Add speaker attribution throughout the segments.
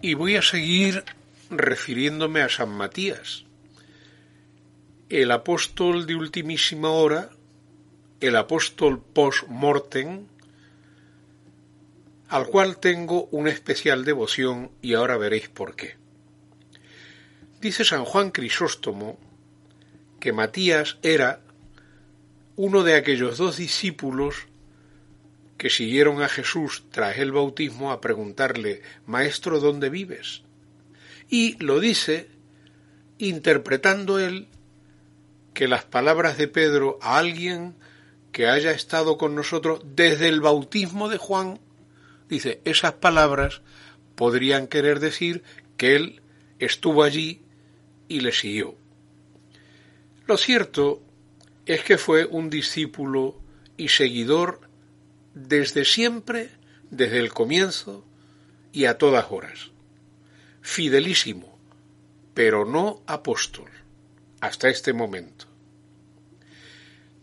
Speaker 1: Y voy a seguir refiriéndome a San Matías, el apóstol de ultimísima hora, el apóstol post-mortem, al cual tengo una especial devoción y ahora veréis por qué. Dice San Juan Crisóstomo que Matías era uno de aquellos dos discípulos que siguieron a Jesús tras el bautismo a preguntarle, Maestro, ¿dónde vives? Y lo dice interpretando él que las palabras de Pedro a alguien que haya estado con nosotros desde el bautismo de Juan, dice, esas palabras podrían querer decir que él estuvo allí y le siguió. Lo cierto es que fue un discípulo y seguidor desde siempre, desde el comienzo y a todas horas. Fidelísimo, pero no apóstol, hasta este momento.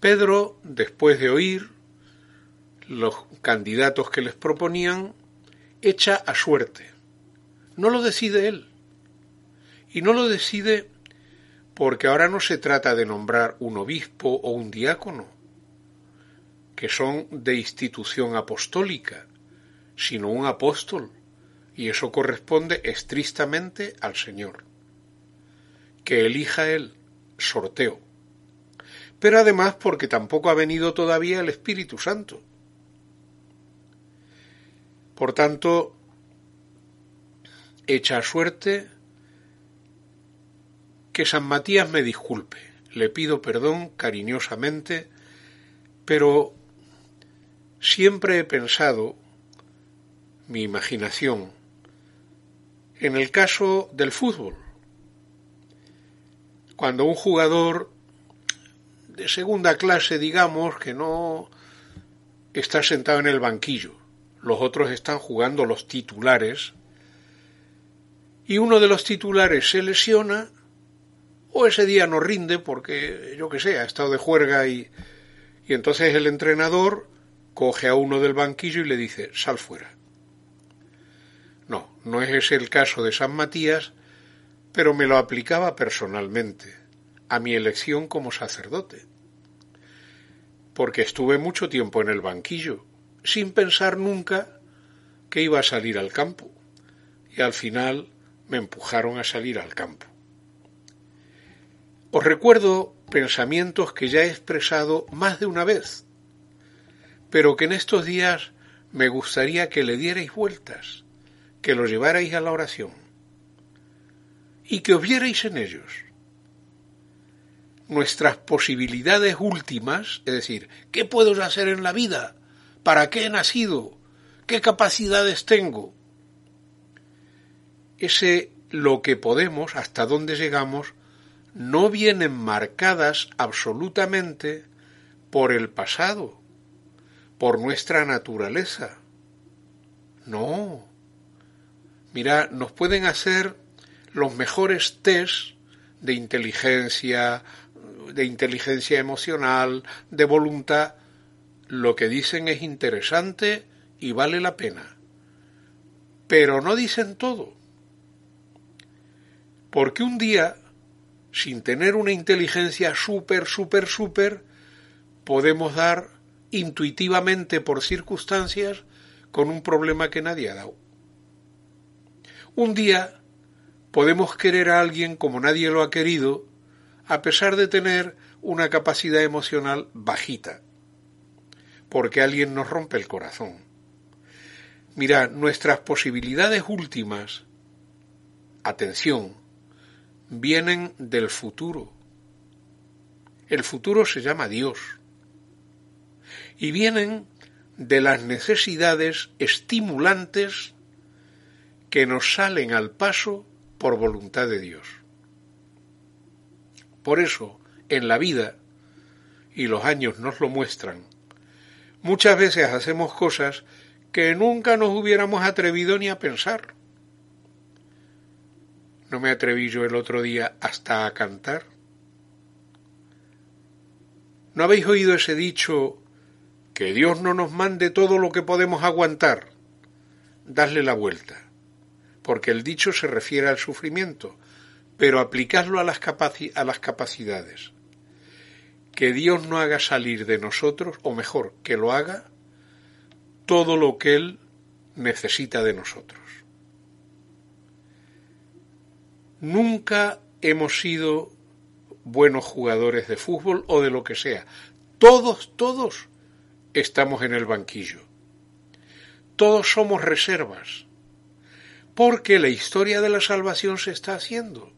Speaker 1: Pedro, después de oír los candidatos que les proponían, echa a suerte. No lo decide él. Y no lo decide porque ahora no se trata de nombrar un obispo o un diácono que son de institución apostólica, sino un apóstol, y eso corresponde estrictamente al Señor. Que elija él, sorteo. Pero además porque tampoco ha venido todavía el Espíritu Santo. Por tanto, echa suerte que San Matías me disculpe. Le pido perdón cariñosamente, pero Siempre he pensado, mi imaginación, en el caso del fútbol. Cuando un jugador de segunda clase, digamos, que no está sentado en el banquillo, los otros están jugando los titulares, y uno de los titulares se lesiona, o ese día no rinde porque, yo que sé, ha estado de juerga y, y entonces el entrenador coge a uno del banquillo y le dice, sal fuera. No, no es ese el caso de San Matías, pero me lo aplicaba personalmente, a mi elección como sacerdote. Porque estuve mucho tiempo en el banquillo, sin pensar nunca que iba a salir al campo, y al final me empujaron a salir al campo. Os recuerdo pensamientos que ya he expresado más de una vez, pero que en estos días me gustaría que le dierais vueltas, que lo llevarais a la oración y que os vierais en ellos. Nuestras posibilidades últimas, es decir, ¿qué puedo hacer en la vida? ¿Para qué he nacido? ¿Qué capacidades tengo? Ese lo que podemos, hasta dónde llegamos, no vienen marcadas absolutamente por el pasado, por nuestra naturaleza. No. Mira, nos pueden hacer los mejores test de inteligencia, de inteligencia emocional, de voluntad. Lo que dicen es interesante y vale la pena. Pero no dicen todo. Porque un día, sin tener una inteligencia súper, súper, súper, podemos dar intuitivamente por circunstancias con un problema que nadie ha dado. Un día podemos querer a alguien como nadie lo ha querido, a pesar de tener una capacidad emocional bajita, porque alguien nos rompe el corazón. Mira, nuestras posibilidades últimas, atención, vienen del futuro. El futuro se llama Dios y vienen de las necesidades estimulantes que nos salen al paso por voluntad de Dios. Por eso, en la vida, y los años nos lo muestran, muchas veces hacemos cosas que nunca nos hubiéramos atrevido ni a pensar. No me atreví yo el otro día hasta a cantar. ¿No habéis oído ese dicho que Dios no nos mande todo lo que podemos aguantar? Dadle la vuelta, porque el dicho se refiere al sufrimiento, pero aplicadlo a las, a las capacidades. Que Dios no haga salir de nosotros, o mejor, que lo haga todo lo que Él necesita de nosotros. Nunca hemos sido buenos jugadores de fútbol o de lo que sea. Todos, todos estamos en el banquillo. Todos somos reservas. Porque la historia de la salvación se está haciendo.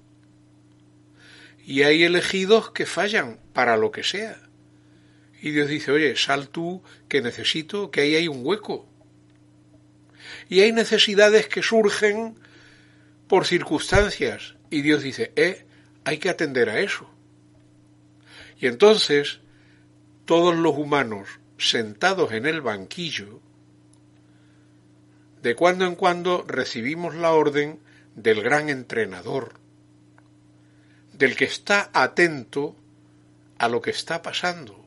Speaker 1: Y hay elegidos que fallan para lo que sea. Y Dios dice, oye, sal tú que necesito, que ahí hay un hueco. Y hay necesidades que surgen por circunstancias. Y Dios dice, eh, hay que atender a eso. Y entonces todos los humanos sentados en el banquillo, de cuando en cuando recibimos la orden del gran entrenador, del que está atento a lo que está pasando,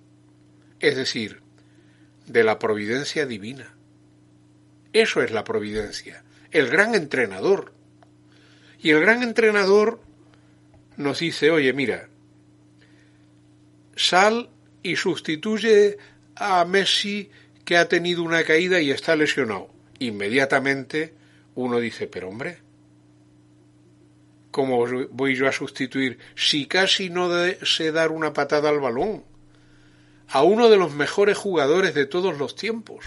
Speaker 1: es decir, de la providencia divina. Eso es la providencia, el gran entrenador. Y el gran entrenador nos dice, oye, mira, sal y sustituye a Messi que ha tenido una caída y está lesionado. Inmediatamente uno dice, pero hombre, ¿cómo voy yo a sustituir si casi no sé dar una patada al balón? A uno de los mejores jugadores de todos los tiempos.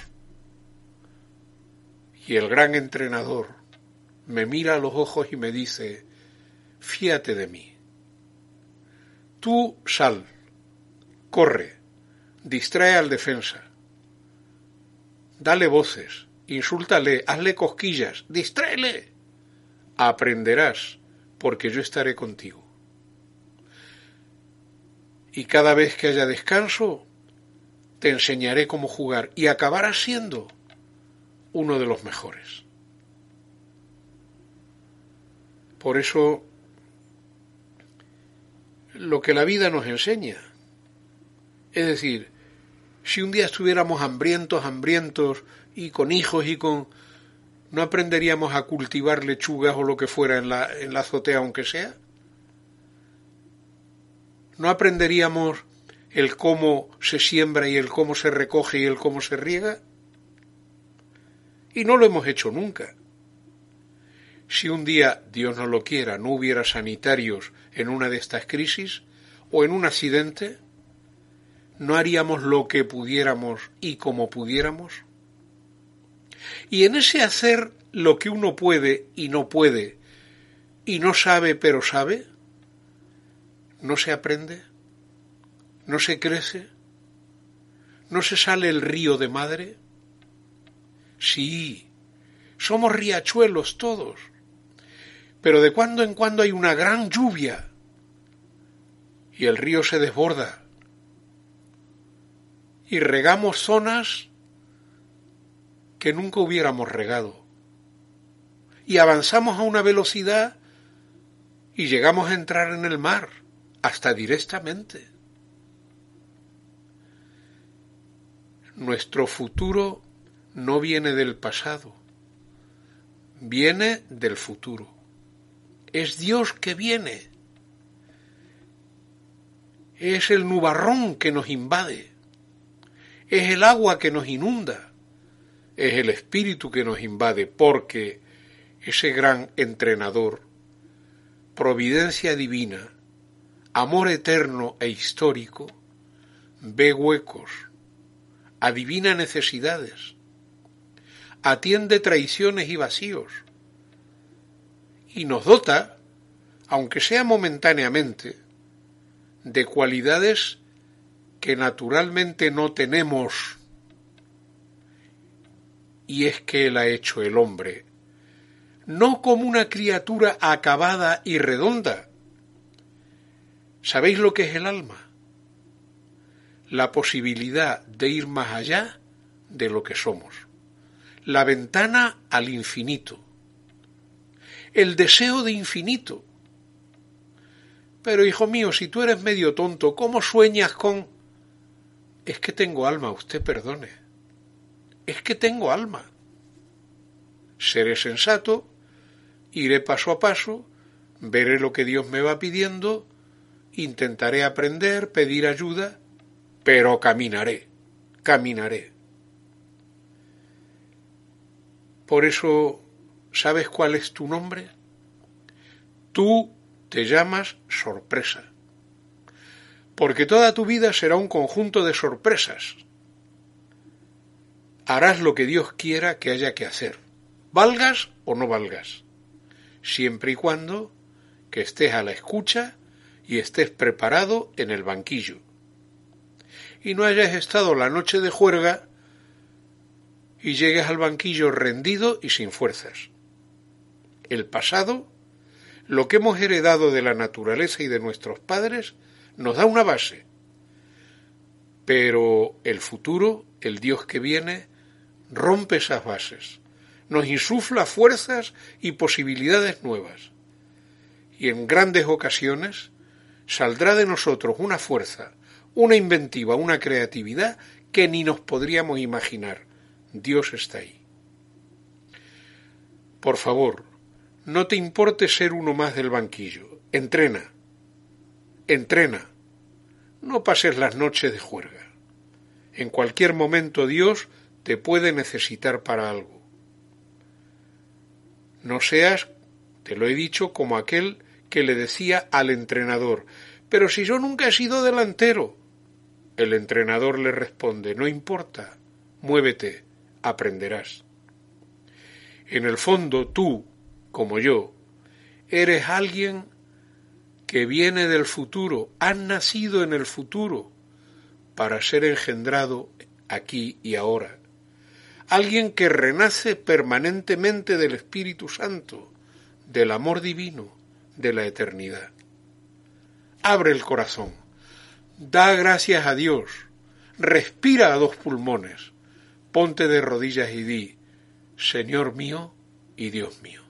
Speaker 1: Y el gran entrenador me mira a los ojos y me dice, fíate de mí. Tú sal, corre, distrae al defensa, dale voces, insúltale, hazle cosquillas, distráele. Aprenderás, porque yo estaré contigo. Y cada vez que haya descanso, te enseñaré cómo jugar y acabarás siendo uno de los mejores. Por eso, lo que la vida nos enseña es decir, si un día estuviéramos hambrientos, hambrientos, y con hijos y con... ¿No aprenderíamos a cultivar lechugas o lo que fuera en la, en la azotea aunque sea? ¿No aprenderíamos el cómo se siembra y el cómo se recoge y el cómo se riega? Y no lo hemos hecho nunca. Si un día, Dios no lo quiera, no hubiera sanitarios en una de estas crisis o en un accidente, ¿no haríamos lo que pudiéramos y como pudiéramos? Y en ese hacer lo que uno puede y no puede, y no sabe pero sabe, ¿no se aprende? ¿No se crece? ¿No se sale el río de madre? Sí, somos riachuelos todos, pero de cuando en cuando hay una gran lluvia y el río se desborda y regamos zonas que nunca hubiéramos regado. Y avanzamos a una velocidad y llegamos a entrar en el mar, hasta directamente. Nuestro futuro no viene del pasado, viene del futuro. Es Dios que viene. Es el nubarrón que nos invade es el agua que nos inunda, es el espíritu que nos invade, porque ese gran entrenador, providencia divina, amor eterno e histórico, ve huecos, adivina necesidades, atiende traiciones y vacíos, y nos dota, aunque sea momentáneamente, de cualidades que naturalmente no tenemos y es que Él ha hecho el hombre, no como una criatura acabada y redonda. ¿Sabéis lo que es el alma? La posibilidad de ir más allá de lo que somos. La ventana al infinito. El deseo de infinito. Pero hijo mío, si tú eres medio tonto, ¿cómo sueñas con... Es que tengo alma, usted perdone. Es que tengo alma. Seré sensato, iré paso a paso, veré lo que Dios me va pidiendo, intentaré aprender, pedir ayuda, pero caminaré, caminaré. Por eso, ¿sabes cuál es tu nombre? Tú te llamas sorpresa. Porque toda tu vida será un conjunto de sorpresas. Harás lo que Dios quiera que haya que hacer, valgas o no valgas, siempre y cuando que estés a la escucha y estés preparado en el banquillo. Y no hayas estado la noche de juerga y llegues al banquillo rendido y sin fuerzas. El pasado, lo que hemos heredado de la naturaleza y de nuestros padres, nos da una base. Pero el futuro, el Dios que viene, rompe esas bases, nos insufla fuerzas y posibilidades nuevas. Y en grandes ocasiones saldrá de nosotros una fuerza, una inventiva, una creatividad que ni nos podríamos imaginar Dios está ahí. Por favor, no te importe ser uno más del banquillo. Entrena. Entrena. No pases las noches de juerga. En cualquier momento Dios te puede necesitar para algo. No seas, te lo he dicho, como aquel que le decía al entrenador, pero si yo nunca he sido delantero. El entrenador le responde, no importa, muévete, aprenderás. En el fondo tú, como yo, eres alguien que viene del futuro, has nacido en el futuro para ser engendrado aquí y ahora. Alguien que renace permanentemente del Espíritu Santo, del amor divino, de la eternidad. Abre el corazón, da gracias a Dios, respira a dos pulmones, ponte de rodillas y di, Señor mío y Dios mío.